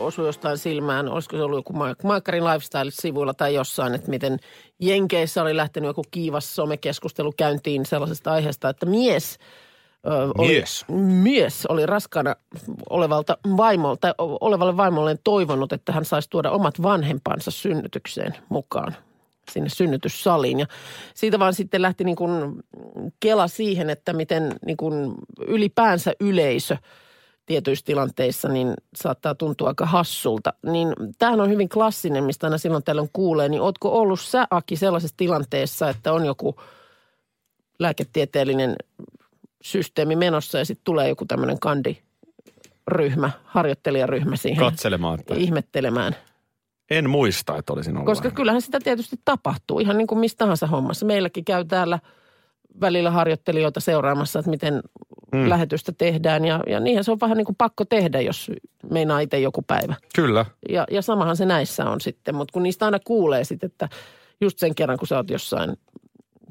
osui jostain silmään, olisiko se ollut joku Ma- Maikkarin lifestyle-sivuilla tai jossain, että miten Jenkeissä oli lähtenyt joku kiivas somekeskustelu käyntiin sellaisesta aiheesta, että mies oli, Mies. mies oli raskaana olevalta vaimolta, tai olevalle vaimolleen toivonut, että hän saisi tuoda omat vanhempansa synnytykseen mukaan sinne synnytyssaliin. Ja siitä vaan sitten lähti niin kuin kela siihen, että miten niin kuin ylipäänsä yleisö tietyissä tilanteissa niin saattaa tuntua aika hassulta. Niin tämähän on hyvin klassinen, mistä aina silloin tällöin kuulee. Niin ootko ollut sä, Aki, sellaisessa tilanteessa, että on joku lääketieteellinen systeemi menossa ja sitten tulee joku tämmöinen kandiryhmä, harjoittelijaryhmä siihen Katselemaan, että ihmettelemään. en muista, että olisin ollut. Koska kyllähän sitä tietysti tapahtuu ihan niin kuin mistä tahansa hommassa. Meilläkin käy täällä välillä harjoittelijoita seuraamassa, että miten mm. lähetystä tehdään. Ja, ja niinhän se on vähän niin kuin pakko tehdä, jos meinaa itse joku päivä. Kyllä. Ja, ja samahan se näissä on sitten, mutta kun niistä aina kuulee sitten, että just sen kerran, kun sä oot jossain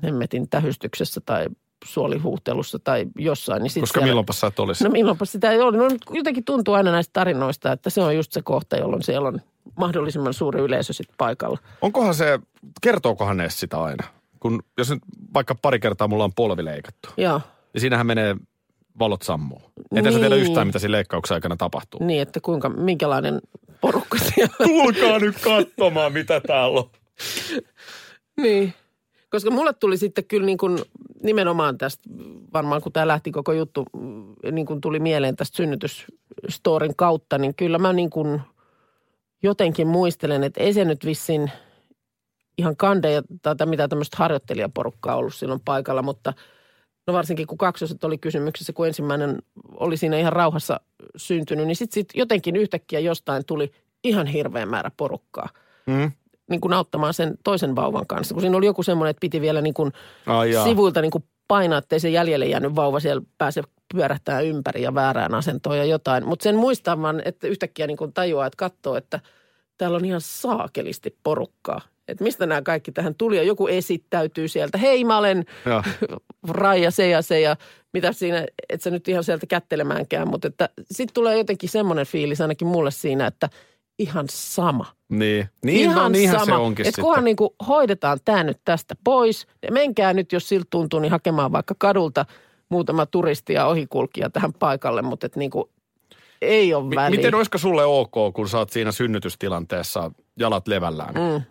hemmetin tähystyksessä tai suolihuhtelussa tai jossain, niin Koska milloinpa sä et olisi. No milloinpa sitä ei ole. No jotenkin tuntuu aina näistä tarinoista, että se on just se kohta, jolloin siellä on mahdollisimman suuri yleisö sitten paikalla. Onkohan se, kertookohan ne sitä aina? Kun, jos nyt vaikka pari kertaa mulla on polvi leikattu, Joo, niin siinähän menee valot sammuu. Entä sä tiedä Niin. yhtään, mitä siinä leikkauksen aikana tapahtuu? niin että kuinka, minkälainen porukka siellä Tulkaa nyt katsomaan, mitä täällä on. Niin, koska mulle tuli sitten kyllä niin kuin nimenomaan tästä, varmaan kun tämä lähti koko juttu, niin kuin tuli mieleen tästä synnytysstorin kautta, niin kyllä mä niin kuin jotenkin muistelen, että ei se nyt vissiin ihan kandeja tai mitä tämmöistä harjoittelijaporukkaa ollut silloin paikalla, mutta no varsinkin kun kaksoset oli kysymyksessä, kun ensimmäinen oli siinä ihan rauhassa syntynyt, niin sitten sit jotenkin yhtäkkiä jostain tuli ihan hirveä määrä porukkaa Mm. niin kuin auttamaan sen toisen vauvan kanssa. Kun siinä oli joku semmoinen, että piti vielä niin kuin Ai jaa. sivuilta niin kuin painaa, ettei se jäljelle jäänyt vauva siellä pääse pyörähtää ympäri ja väärään asentoon ja jotain. Mutta sen muistaa vaan, että yhtäkkiä niin kuin tajuaa, että katsoo, että täällä on ihan saakelisti porukkaa. Että mistä nämä kaikki tähän tuli ja joku esittäytyy sieltä. Hei, mä olen. Raija se ja se ja mitä siinä, et sä nyt ihan sieltä kättelemäänkään. Mutta että sitten tulee jotenkin semmoinen fiilis ainakin mulle siinä, että ihan sama. Niin, niin no, niinhän se onkin Et sitten. kunhan niin kuin hoidetaan tämä nyt tästä pois. Ja menkää nyt, jos siltä tuntuu, niin hakemaan vaikka kadulta muutama turisti ja ohikulkija tähän paikalle. Mutta et niin kuin ei ole väliä. Miten olisiko sulle ok, kun sä oot siinä synnytystilanteessa jalat levällään? Mm.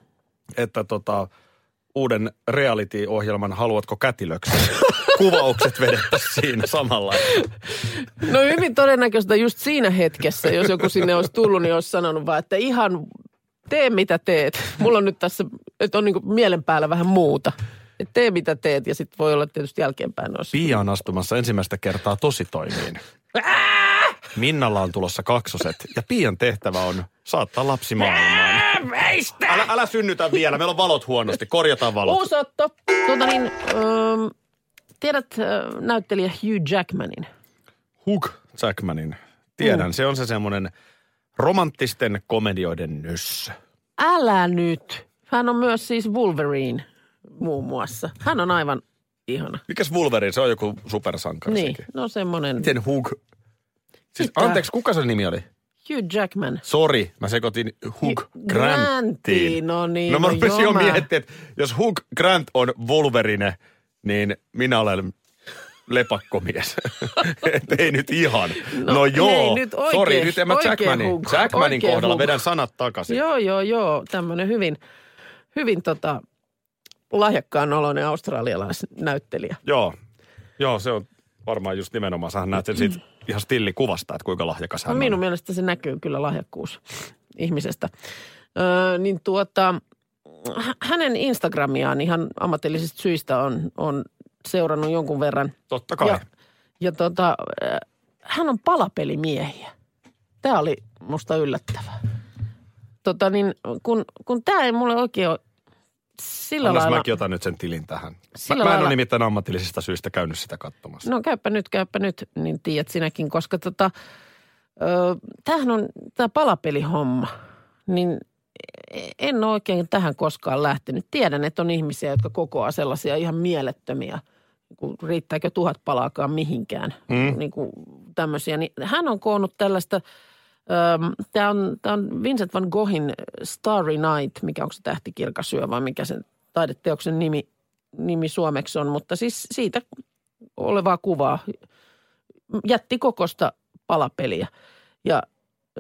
Että tota, uuden reality-ohjelman Haluatko kätilöksi? Kuvaukset vedettäisiin siinä samalla. No hyvin todennäköistä just siinä hetkessä, jos joku sinne olisi tullut, niin olisi sanonut vaan, että ihan tee mitä teet. Mulla on nyt tässä, että on niin mielen päällä vähän muuta. Et tee mitä teet ja sitten voi olla tietysti jälkeenpäin. Pia on astumassa ensimmäistä kertaa tositoimiin. Minnalla on tulossa kaksoset ja Pian tehtävä on saattaa lapsi maailmaan. Älä, älä synnytä vielä, meillä on valot huonosti, korjataan valot. Uusotto. Tuota niin, ähm, tiedät äh, näyttelijä Hugh Jackmanin? Hugh Jackmanin. Tiedän, se on se semmoinen romanttisten komedioiden nössö. Älä nyt. Hän on myös siis Wolverine muun muassa. Hän on aivan ihana. Mikäs Wolverine? Se on joku supersankari Niin, sekin. no semmoinen Miten Hugh? Siis Mitä? anteeksi, kuka se nimi oli? Hugh Jackman. Sori, mä sekoitin Hugh Grantiin. Grantiin, no niin, No mä no rupesin jo mä- miettimään, että jos Hugh Grant on Wolverine, niin minä olen lepakkomies. Et ei nyt ihan. No, no joo. hei, nyt oikein- Sori, nyt en mä Jackmanin, Hugh, Jackmanin kohdalla Hugh. vedän sanat takaisin. Joo, joo, joo. Tämmöinen hyvin, hyvin tota, lahjakkaan oloinen australialaisnäyttelijä. Joo. Joo, se on varmaan just nimenomaan. Sähän näet sen siitä ihan stillikuvasta, että kuinka lahjakas No, hän minun on. mielestä se näkyy kyllä lahjakkuus ihmisestä. Öö, niin tuota, hä- hänen Instagramiaan ihan ammatillisista syistä on, on seurannut jonkun verran. Totta kai. Ja, ja tota, hän on palapelimiehiä. Tämä oli musta yllättävää. Tota niin, kun, kun tämä ei mulle oikein ole Sillä Annas lailla... mäkin otan nyt sen tilin tähän. Mä, Sillä mä en lailla- ole nimittäin ammatillisista syistä käynyt sitä katsomassa. No käypä nyt, käypä nyt, niin tiedät sinäkin, koska tota, ö, tämähän on tämä palapelihomma, niin en ole oikein tähän koskaan lähtenyt. Tiedän, että on ihmisiä, jotka kokoaa sellaisia ihan mielettömiä, kun riittääkö tuhat palaakaan mihinkään, mm. niin kuin tämmöisiä. Niin hän on koonnut tällaista, tämä on, tää on Vincent van Goghin Starry Night, mikä onko se tähtikirkas yö vai mikä sen taideteoksen nimi, nimi suomeksi on, mutta siis siitä olevaa kuvaa, jättikokosta palapeliä. Ja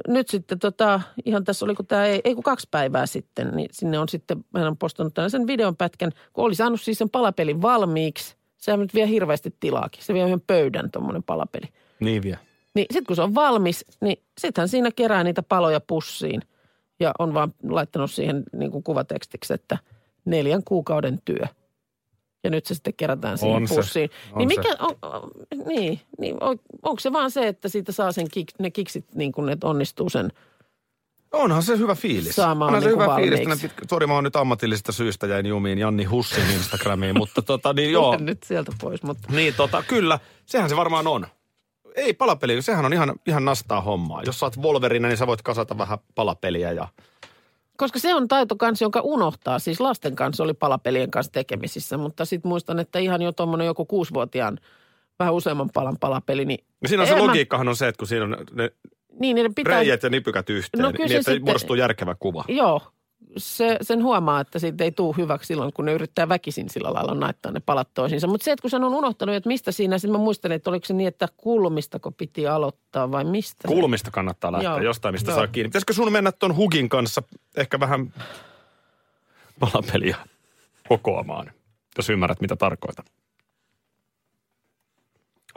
nyt sitten tota, ihan tässä oliko tämä, ei, ei kun kaksi päivää sitten, niin sinne on sitten, hän on postannut tällaisen videonpätkän, kun oli saanut siis sen palapelin valmiiksi. Sehän nyt vie hirveästi tilaakin. Se vie yhden pöydän tuommoinen palapeli. Niin vielä. Niin sitten kun se on valmis, niin sittenhän siinä kerää niitä paloja pussiin. Ja on vaan laittanut siihen niin kuin kuvatekstiksi, että neljän kuukauden työ. Ja nyt se sitten kerätään siihen On se, pussiin. on niin se. mikä, on, on, niin, niin on, onko se vaan se, että siitä saa sen kik, ne kiksit niin kuin, että onnistuu sen Onhan se hyvä fiilis. Saamaan Onhan se niinku hyvä fiilis. valmiiksi. Tänne pitkä- Sori, mä oon nyt ammatillisista syistä jäin jumiin Janni Hussin Instagramiin, mutta tota niin joo. nyt sieltä pois. Mutta Niin tota, kyllä, sehän se varmaan on. Ei palapeli, sehän on ihan, ihan nastaa hommaa. Jos sä oot Wolverine, niin sä voit kasata vähän palapeliä ja... Koska se on taito kanssa, jonka unohtaa. Siis lasten kanssa oli palapelien kanssa tekemisissä, mutta sitten muistan, että ihan jo tuommoinen joku kuusivuotiaan vähän useamman palan palapeli, niin... No siinä on se mä- logiikkahan on se, että kun siinä on ne Niin, pitää... reijät ja nipykät yhteen, No kyllä niin se että sitten- muodostuu järkevä kuva. Joo, se, sen huomaa, että siitä ei tule hyväksi silloin, kun ne yrittää väkisin sillä lailla naittaa ne palat toisiinsa. Mutta se, että kun sen on unohtanut, että mistä siinä, sitten mä muistan, että oliko se niin, että kulmistako piti aloittaa vai mistä? se- Kulmista kannattaa lähteä, Joo. jostain mistä Joo. saa kiinni. Pitäisikö sun mennä ton Hugin kanssa ehkä vähän palapeliä kokoamaan, jos ymmärrät mitä tarkoitan?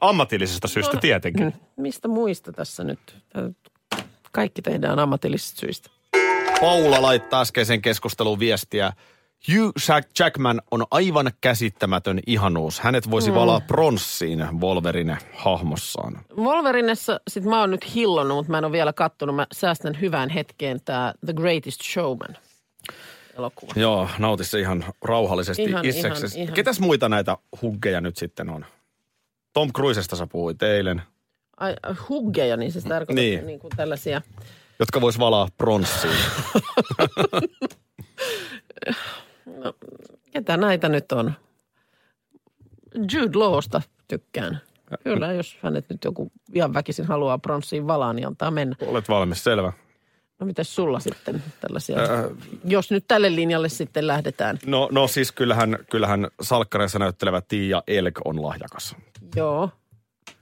Ammatillisesta syystä No, tietenkin. Mm, Mistä muista tässä nyt? Kaikki tehdään ammatillisista syistä. Paula laittaa äskeisen keskustelun viestiä. Hugh Jack- Jackman on aivan käsittämätön ihanuus. Hänet voisi valaa pronssiin Wolverine hahmossaan. Wolverinessa sit mä oon nyt hillonnut, mutta mä en ole vielä kattonut. Mä säästän hyvään hetkeen tämä The Greatest Showman elokuva. Joo, nauti se ihan rauhallisesti Ihan, itseksesi. ihan, ihan. Ketäs muita näitä huggeja nyt sitten on? Tom Cruisesta sä puhuit eilen, Ai, huggeja, niin se tarkoittaa niin. niin kuin tällaisia. Jotka vois valaa pronssiin. Ketä näitä nyt on? Jude Lawsta tykkään. Kyllä, jos hänet nyt joku ihan väkisin haluaa pronssiin valaa, niin antaa mennä. Olet valmis, selvä. No mitäs sulla sitten tällaisia? Äh. Jos nyt tälle linjalle sitten lähdetään. No, no siis kyllähän, kyllähän salkkareissa näyttelevä Tiia Elk on lahjakas. Joo.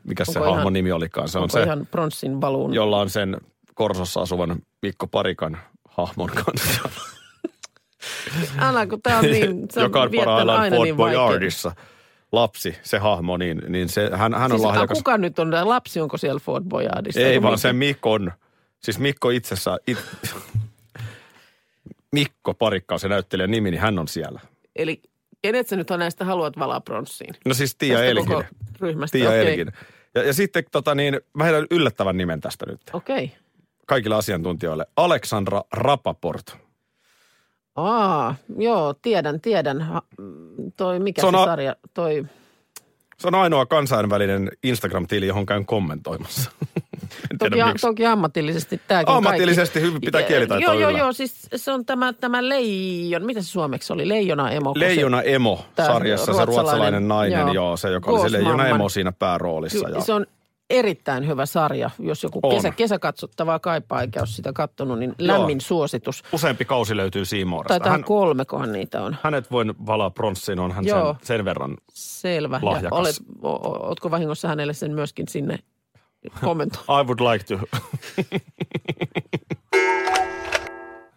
Mikä se hahmon nimi olikaan? Se on se, ihan pronssin valuun? jolla on sen Korsossa asuvan Mikko Parikan hahmon kanssa. Älä, kun tää on niin, se joka on parhaillaan aina Fort niin. Boyardissa. Lapsi, se hahmo, niin, niin se, hän, hän on Siis, lahjakas. kuka nyt on, lapsi onko siellä Fort Boyardissa? Ei vaan Mikko? se Mikon, siis Mikko itsessään, it, Mikko Parikka on se näyttelijän nimi, niin hän on siellä. Eli kenet sä nyt on näistä haluat valaa pronssiin? No siis Tiia Tästä Elkin. koko ryhmästä, Tiia okei. Elkin. Ja, ja sitten tota niin, mä heitän yllättävän nimen tästä nyt. Okei. Kaikille asiantuntijoille. Aleksandra Rapaport. Aa, joo, tiedän, tiedän. Ha, toi, mikä Se se, on a- sarja, toi, Se on ainoa kansainvälinen Instagram-tili, johon käyn kommentoimassa. en toki, miksi. toki ammatillisesti tämäkin Ammatillisesti hyvin pitää kielitaitoa Joo, joo, joo, siis se on tämä, tämä leijon, mitä se suomeksi oli? Leijona emo. se- Leijona Emo sarjassa, se ruotsalainen- ruotsalainen nainen, joo, joo. se joka oli se Leijona. Emo siinä pääroolissa. Kyllä, Ja, se on erittäin hyvä sarja. Jos joku On. kesä, kesäkatsottavaa kaipaa, eikä ole sitä kattonut, niin lämmin suositus. Useampi kausi löytyy Siimoorasta. Taitaa Hän, kolmekohan niitä on. hänet voin valaa pronssiin, on hän sen, Joo. sen verran. Selvä. Lahjakas. Ja olet, o, o, ootko vahingossa hänelle sen myöskin sinne kommentoimaan? I would like to.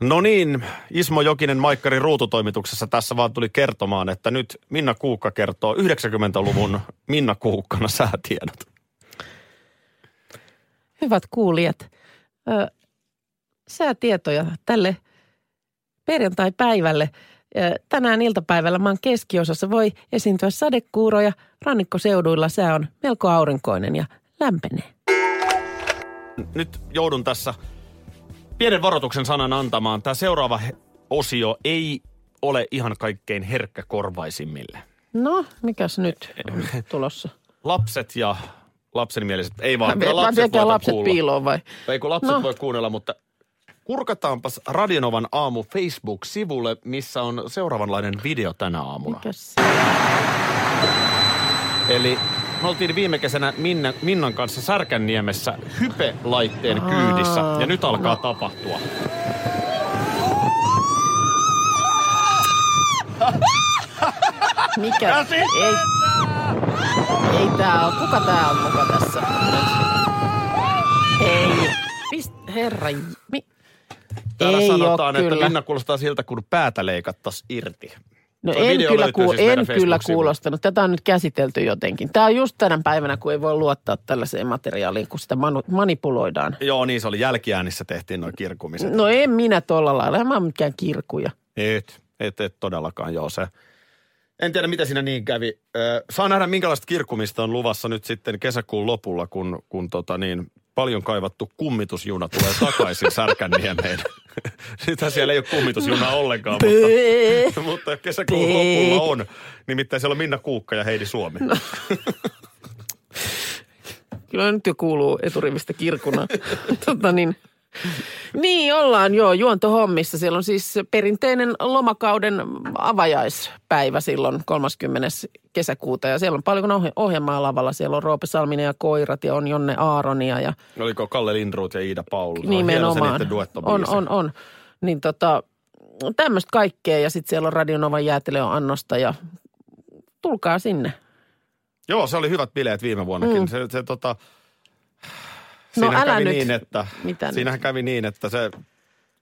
No niin, Ismo Jokinen Maikkari ruututoimituksessa tässä vaan tuli kertomaan, että nyt Minna Kuukka kertoo 90-luvun Minna Kuukkana säätiedot. Hyvät kuulijat, ö, säätietoja tälle perjantai-päivälle. Tänään iltapäivällä maan keskiosassa voi esiintyä sadekuuroja. Rannikkoseuduilla sää on melko aurinkoinen ja lämpenee. Nyt joudun tässä pienen varoituksen sanan antamaan. Tämä seuraava osio ei ole ihan kaikkein herkkäkorvaisimmille. No, mikäs nyt on tulossa? Lapset ja lapsenmieliset, ei vaan, kyllä lapset, voivat lapset kuulla. piiloon vai? Ei kun lapset No. voi kuunnella, mutta kurkataanpas Radionovan aamu Facebook-sivulle, missä on seuraavanlainen video tänä aamuna. Mikäs? Eli me oltiin viime kesänä Minna, Minnan kanssa Särkänniemessä hype-laitteen kyydissä. Ja nyt alkaa no. tapahtua. Mikä? Ei tää on. Kuka tää on muka tässä? Ei. Pist, herra. Mi, Täällä ei sanotaan, että kyllä. Minna kuulostaa siltä, kun päätä leikattaisiin irti. No Tuo en video kyllä, kuul- siis en kyllä kuulostanut. Tätä on nyt käsitelty jotenkin. Tämä on just tänä päivänä, kun ei voi luottaa tällaiseen materiaaliin, kun sitä manu- manipuloidaan. Joo, niin se oli. Jälkiäänissä tehtiin noin kirkumiset. No en minä tolla lailla. En mä ole mikään kirkuja. Et, et, et todellakaan, joo se. En tiedä, mitä siinä niin kävi. Ö, saa nähdä, minkälaista kirkkumista on luvassa nyt sitten kesäkuun lopulla, kun, kun tota niin, paljon kaivattu kummitusjuna tulee takaisin Särkänniemeen. Sitä siellä ei ole kummitusjuna ollenkaan, mutta, mutta kesäkuun Pee. lopulla on. Nimittäin siellä on Minna Kuukka ja Heidi Suomi. No. Kyllä nyt jo kuuluu eturivistä kirkuna. tota niin. Niin, ollaan joo juontohommissa. Siellä on siis perinteinen lomakauden avajaispäivä silloin 30. kesäkuuta. Ja siellä on paljon ohje- ohjelmaa lavalla. Siellä on Roope Salminen ja Koirat ja on Jonne Aaronia ja Oliko Kalle Lindruut ja Iida se Nimenomaan. On, duettobiisi. on, on. Niin tota, tämmöistä kaikkea ja sitten siellä on Radionovan jäätelön annosta ja tulkaa sinne. Joo, se oli hyvät bileet viime vuonnakin. Mm. Se, se tota, No siinähän älä kävi nyt. niin, että, Mitä siinähän nyt? kävi niin, että se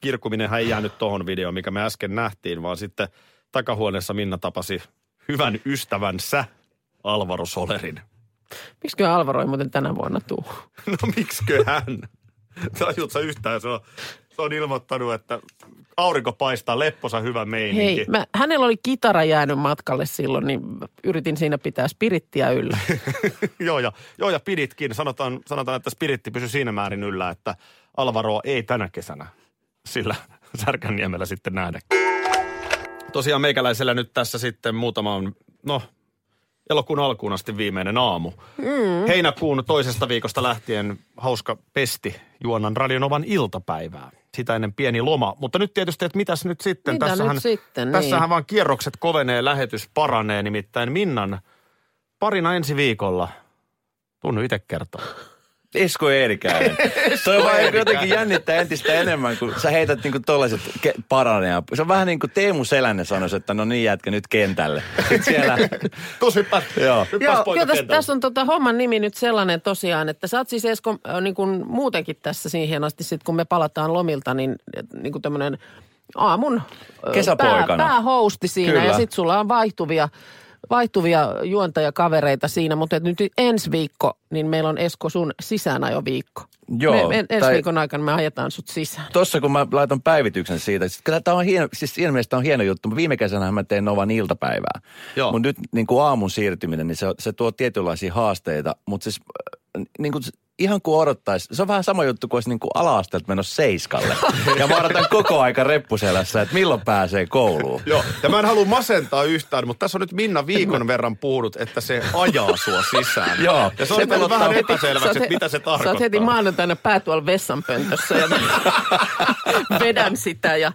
kirkkuminenhan ei jäänyt tohon videoon, mikä me äsken nähtiin, vaan sitten takahuoneessa Minna tapasi hyvän ystävänsä Alvaro Solerin. Miksikö Alvaro ei muuten tänä vuonna tuu? No miksiköhän? Tajut sä yhtään, se on, se on ilmoittanut, että aurinko paistaa, lepposa hyvä meininki. Hei, mä, hänellä oli kitara jäänyt matkalle silloin, niin yritin siinä pitää spirittiä yllä. joo, ja, joo, ja piditkin. Sanotaan, sanotaan, että spiritti pysyi siinä määrin yllä, että Alvaroa ei tänä kesänä sillä Särkänniemellä sitten nähdä. Tosiaan meikäläisellä nyt tässä sitten muutaman, no elokuun alkuun asti viimeinen aamu. Mm. Heinäkuun toisesta viikosta lähtien hauska pesti juonan Radionovan iltapäivää. Sitä ennen pieni loma. Mutta nyt tietysti, että mitäs nyt sitten? Mitä nyt tässähän, sitten, niin. Tässähän vaan kierrokset kovenee, lähetys paranee. Nimittäin Minnan parina ensi viikolla. Tunnu itse kertoa. Esko Eerikäinen. Toi vaan jotenkin jännittää entistä enemmän, kun sä heität niinku tollaiset ke- paranee. Se on vähän niin kuin Teemu Selänne sanoisi, että no niin jätkä nyt kentälle. Sitten siellä, hyppää, Joo. hyppäs Joo, tässä, tässä on tota homman nimi nyt sellainen tosiaan, että sä oot siis Esko äh, niin kuin muutenkin tässä siihen asti, sit kun me palataan lomilta, niin, niin kuin tämmöinen aamun Kesäpoikana. Pää, päähosti siinä Kyllä. ja sitten sulla on vaihtuvia, vaihtuvia juontajakavereita siinä, mutta nyt ensi viikko, niin meillä on Esko sun sisäänajoviikko. Joo, Me, me, ensi tai- viikon aikana me ajetaan sut sisään. tossa kun mä laitan päivityksen siitä, siis kyllä tämä on hieno, siis siinä mielessä on hieno juttu. Viime kesänä mä tein Novan iltapäivää. Joo. Mutta nyt niin kuin aamun siirtyminen, niin se, se tuo tietynlaisia haasteita. Mutta siis niin kuin, ihan kuin odottaisi, se on vähän sama juttu kuin olisi niin kuin ala-asteelta menossa seiskalle. ja mä odotan koko aika reppuselässä, että milloin pääsee kouluun. Joo, ja mä en halua masentaa yhtään, mutta tässä on nyt Minna viikon verran puhunut, että se ajaa sua sisään. Joo. Ja se on pelottaa. vähän epäselväksi, he- että mitä se Sä oot tarkoittaa. heti maanantaina pää tuolla vessanpöntössä ja vedän sitä ja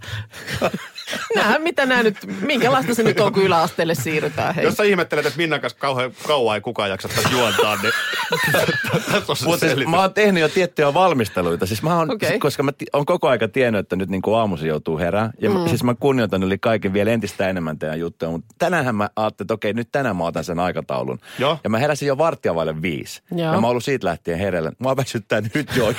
nähdään mitä nämä nyt, minkälaista se nyt on, kun yläasteelle siirrytään. Hei. Jos sä ihmettelet, että Minnan kanssa kauhean kauan ei kukaan jaksa tässä juontaa, niin tässä on se Mutta siis, mä oon tehnyt jo tiettyjä valmisteluita. Siis mä oon, Okei. okay. koska mä oon koko aika tiennyt, että nyt niin kuin aamuisin joutuu herää. Ja mm. siis mä kunnioitan yli kaiken vielä entistä enemmän teidän juttuja. Mutta tänäänhän mä ajattelin, että okei, nyt tänään mä otan sen aikataulun. Joo. Ja mä heräsin jo varttia vaille viisi. Joo. Ja mä oon ollut siitä lähtien hereillä. Mä väsyttää nyt jo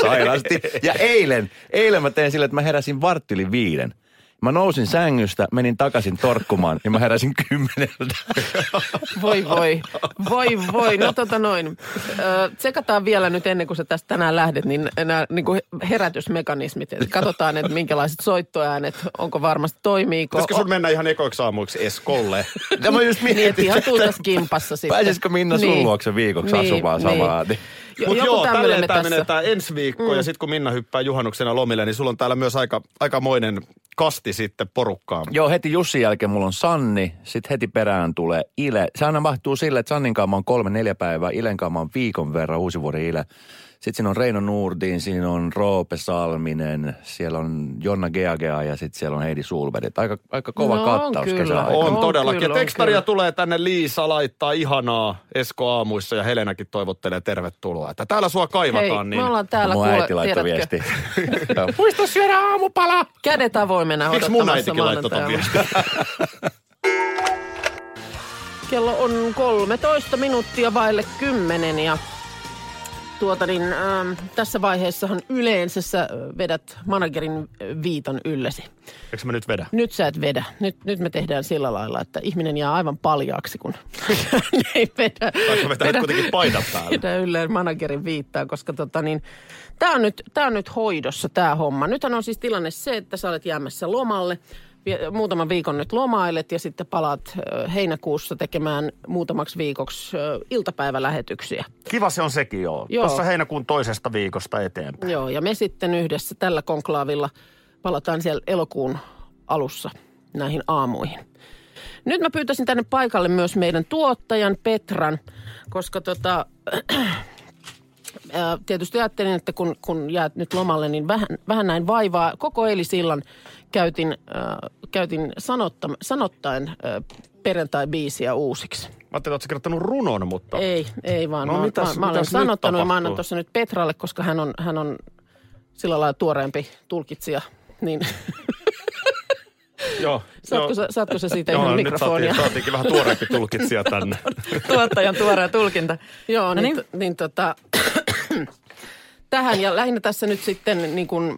sairaasti. Ja eilen, eilen mä tein sille, että mä heräsin vartti yli viiden. Mä nousin sängystä, menin takaisin torkkumaan ja mä heräsin kymmeneltä. Voi voi, voi voi. No tota noin. Ö, tsekataan vielä nyt ennen kuin sä tästä tänään lähdet, niin nämä niin kuin herätysmekanismit. Et katsotaan, että minkälaiset soittoäänet, onko varmasti, toimiiko. Pitäisikö sun mennä ihan ekoiksi aamuiksi Eskolle? Ja mä just Niin, että mietin, ihan tuutas kimpassa sitten. Pääsisikö Minna sun luokse viikoksi asumaan samaan? Niin. Mutta joo, tämmöinen tälleen tämä menee tää ensi viikko. Mm. Ja sitten kun Minna hyppää juhannuksena lomille, niin sulla on täällä myös aika, aikamoinen kasti sitten porukkaan. Joo, heti Jussin jälkeen mulla on Sanni, sitten heti perään tulee Ile. Se aina mahtuu sille, että Sannin kanssa oon kolme, neljä päivää, Ilen kanssa viikon verran, uusi vuoden Ile. Sitten siinä on Reino Nurdin, siinä on Roope Salminen, siellä on Jonna Geagea ja sitten siellä on Heidi Sulberg. Aika, aika kova No kattaus kyllä. kesäaika. On, On todellakin. kyllä, ja on tekstaria kyllä. tulee tänne Liisa laittaa ihanaa Esko aamuissa ja Helenakin toivottelee tervetuloa. Että täällä sua kaivataan. Hei, niin... me ollaan täällä, Mun kuule, äiti laittoi viesti. Muista syödä aamupala! kädet avoimena Miksi mun odottamassa äitikin laittoi ton viestin? Kello on 13 minuuttia vaille 10 ja tuota niin, ähm, tässä vaiheessahan yleensä sä vedät managerin äh, viitan yllesi. Eikö mä nyt vedä? Nyt sä et vedä. Nyt, nyt me tehdään sillä lailla, että ihminen jää aivan paljaaksi, kun ei vedä. Vaikka vetää nyt kuitenkin paidan päälle. Vedä ylleen managerin viittaa, koska tota niin, tämä on, nyt, tää on nyt hoidossa tämä homma. Nythän on siis tilanne se, että sä olet jäämässä lomalle. Muutaman viikon nyt lomailet ja sitten palaat heinäkuussa tekemään muutamaksi viikoksi iltapäivälähetyksiä. Kiva se on sekin joo. Joo. Tuossa heinäkuun toisesta viikosta eteenpäin. Joo, ja me sitten yhdessä tällä konklaavilla palataan siellä elokuun alussa näihin aamuihin. Nyt mä pyytäisin tänne paikalle myös meidän tuottajan Petran, koska tota, ää, tietysti ajattelin, että kun, kun jäät nyt lomalle, niin vähän, vähän näin vaivaa. Koko eilisillan käytin, äh, käytin sanotta, sanottaen äh, perjantai-biisiä uusiksi. Mä ajattelin, että kirjoittanut runon, mutta... Ei, ei vaan. No mä, mitäs- mä, mä olen mitäs nyt sanottanut ja mä annan tuossa nyt Petralle, koska hän on, hän on sillä lailla tuoreempi tulkitsija. Niin Joo. saatko, joo. sä, saatko sä siitä Joo, ihan nyt mikrofonia? saatiin, saatiinkin vähän tuoreempi tulkitsija tänne. Tuottajan tuorea tulkinta. Joo, No niin, niin. niin, niin tota, tähän ja lähinnä tässä nyt sitten niin kuin,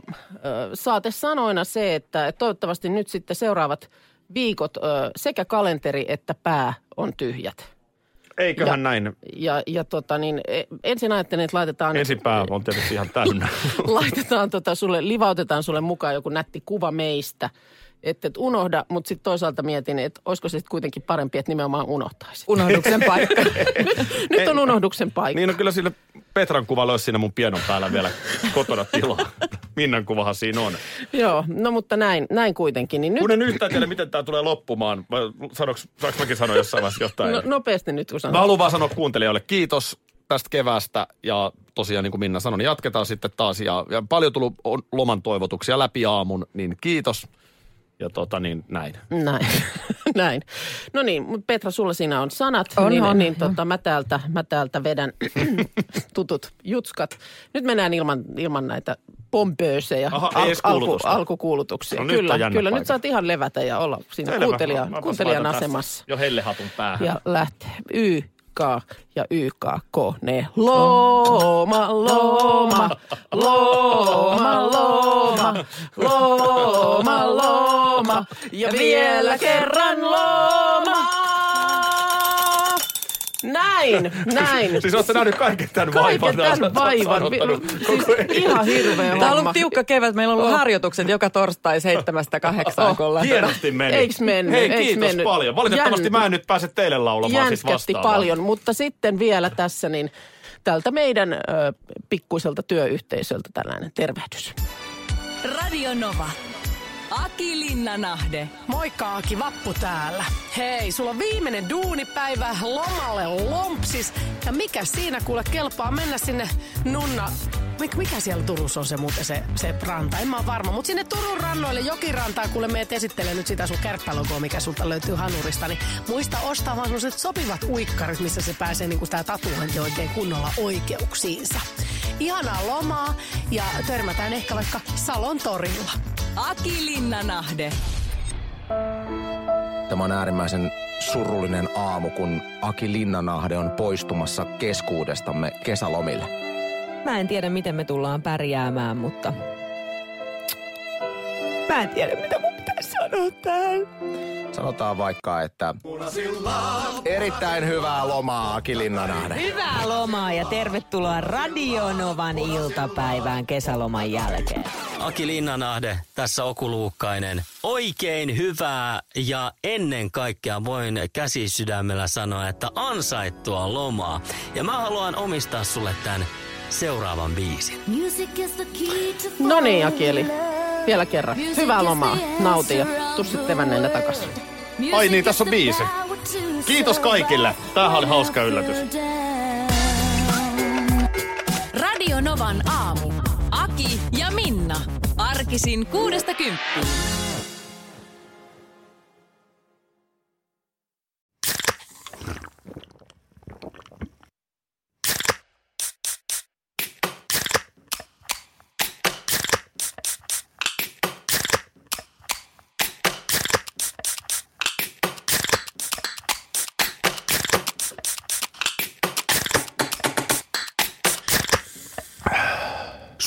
saatesanoina se, että toivottavasti nyt sitten seuraavat viikot sekä kalenteri että pää on tyhjät. Eiköhän Ja- näin. Ja, ja tota niin, e- ensin ajattelin, että laitetaan... Ensinpää on tietysti ihan täynnä. laitetaan tota sulle, livautetaan sulle mukaan joku nätti kuva meistä, että et unohda, mutta sitten toisaalta mietin, että olisiko se sitten kuitenkin parempi, että nimenomaan unohtaisit. Unohduksen paikka. Nyt on unohduksen paikka. niin on kyllä sille Petran kuvalla olisi siinä mun pienon päällä vielä kotona tilaa. Minnan kuvahan siinä on. Joo, no mutta näin, näin kuitenkin. Niin nyt Kun en yhtään tiedä, miten tämä tulee loppumaan. Vai Sanoks, saanko mäkin sanoa jossain vaiheessa jotain? no, nopeasti nyt kun Mä sanot. haluan vaan sanoa kuuntelijoille kiitos tästä keväästä ja tosiaan niin kuin Minna sanoi, niin jatketaan sitten taas ja, ja paljon tullut on loman toivotuksia läpi aamun, niin kiitos ja tota niin näin. Näin, näin. No niin, mutta Petra, sulla siinä on sanat, On, niin, on, niin tota, mä, täältä, mä täältä vedän tutut jutskat. Nyt mennään ilman, ilman näitä pompöösejä, Aha, edes alku, alkukuulutuksia. No nyt kyllä, jännä kyllä nyt saat ihan levätä ja olla siinä Selvä. kuuntelija, Mä- mä kuuntelijan tässä asemassa. Jo hellehatun päähän. Ja lähtee Y, K ja YK, kone. Looma, looma, looma, looma, looma, looma. Ja vielä kerran looma. Näin, näin. Siis olette nähnyt kaiken tämän vaivan. Kaiken tämän vaivan. Siis ihan hirveä Tämä on ollut tiukka kevät. Meillä on ollut Oh. harjoitukset joka torstai seitsemästä kahdeksaan. kun ollaan- Hienosti meni. Eiks mennyt, Hei, eiks kiitos mennyt? paljon. Valitettavasti Jänn- mä en nyt pääse teille laulamaan siis Jänskätti vastaavaa. paljon, mutta sitten vielä tässä niin tältä meidän ö, pikkuiselta työyhteisöltä tällainen tervehdys. Radio Nova. Aki Linnanahde. Moikka Aki, Vappu täällä. Hei, sulla on viimeinen duunipäivä, lomalle lompsis. Ja mikä siinä kuule kelpaa mennä sinne Nunna... Mik, mikä siellä Turussa on se muuten se, se ranta? En mä ole varma. Mutta sinne Turun rannoille jokirantaan, kuule meet esittelee nyt sitä sun kärppälogoa, mikä sulta löytyy hanurista. Niin muista ostaa vaan sellaiset sopivat uikkarit, missä se pääsee niinku tää tatuointi oikein kunnolla oikeuksiinsa. Ihanaa lomaa ja törmätään ehkä vaikka Salon torilla. Aki Linnanahde. Tämä on äärimmäisen surullinen aamu, kun Aki Linnanahde on poistumassa keskuudestamme kesälomille. Mä en tiedä, miten me tullaan pärjäämään, mutta... Mä en tiedä, mitä mun sanoa tähän. Sanotaan vaikka, että erittäin hyvää lomaa Aki Linnanahde. Hyvää lomaa ja tervetuloa Radionovan iltapäivään kesäloman jälkeen. Aki Linnanahde, tässä Okuluukkainen. Oikein hyvää ja ennen kaikkea voin käsisydämellä sanoa, että ansaittua lomaa. Ja mä haluan omistaa sulle tämän seuraavan biisin. No niin, Aki, eli vielä kerran. Hyvää lomaa. Nauti ja tuu sitten vänneenä takaisin. Ai niin, tässä on biisi. Kiitos kaikille. Tämähän oli hauska yllätys. Radio Novan aamu. Aki ja Minna. Arkisin kuudesta kymppiin.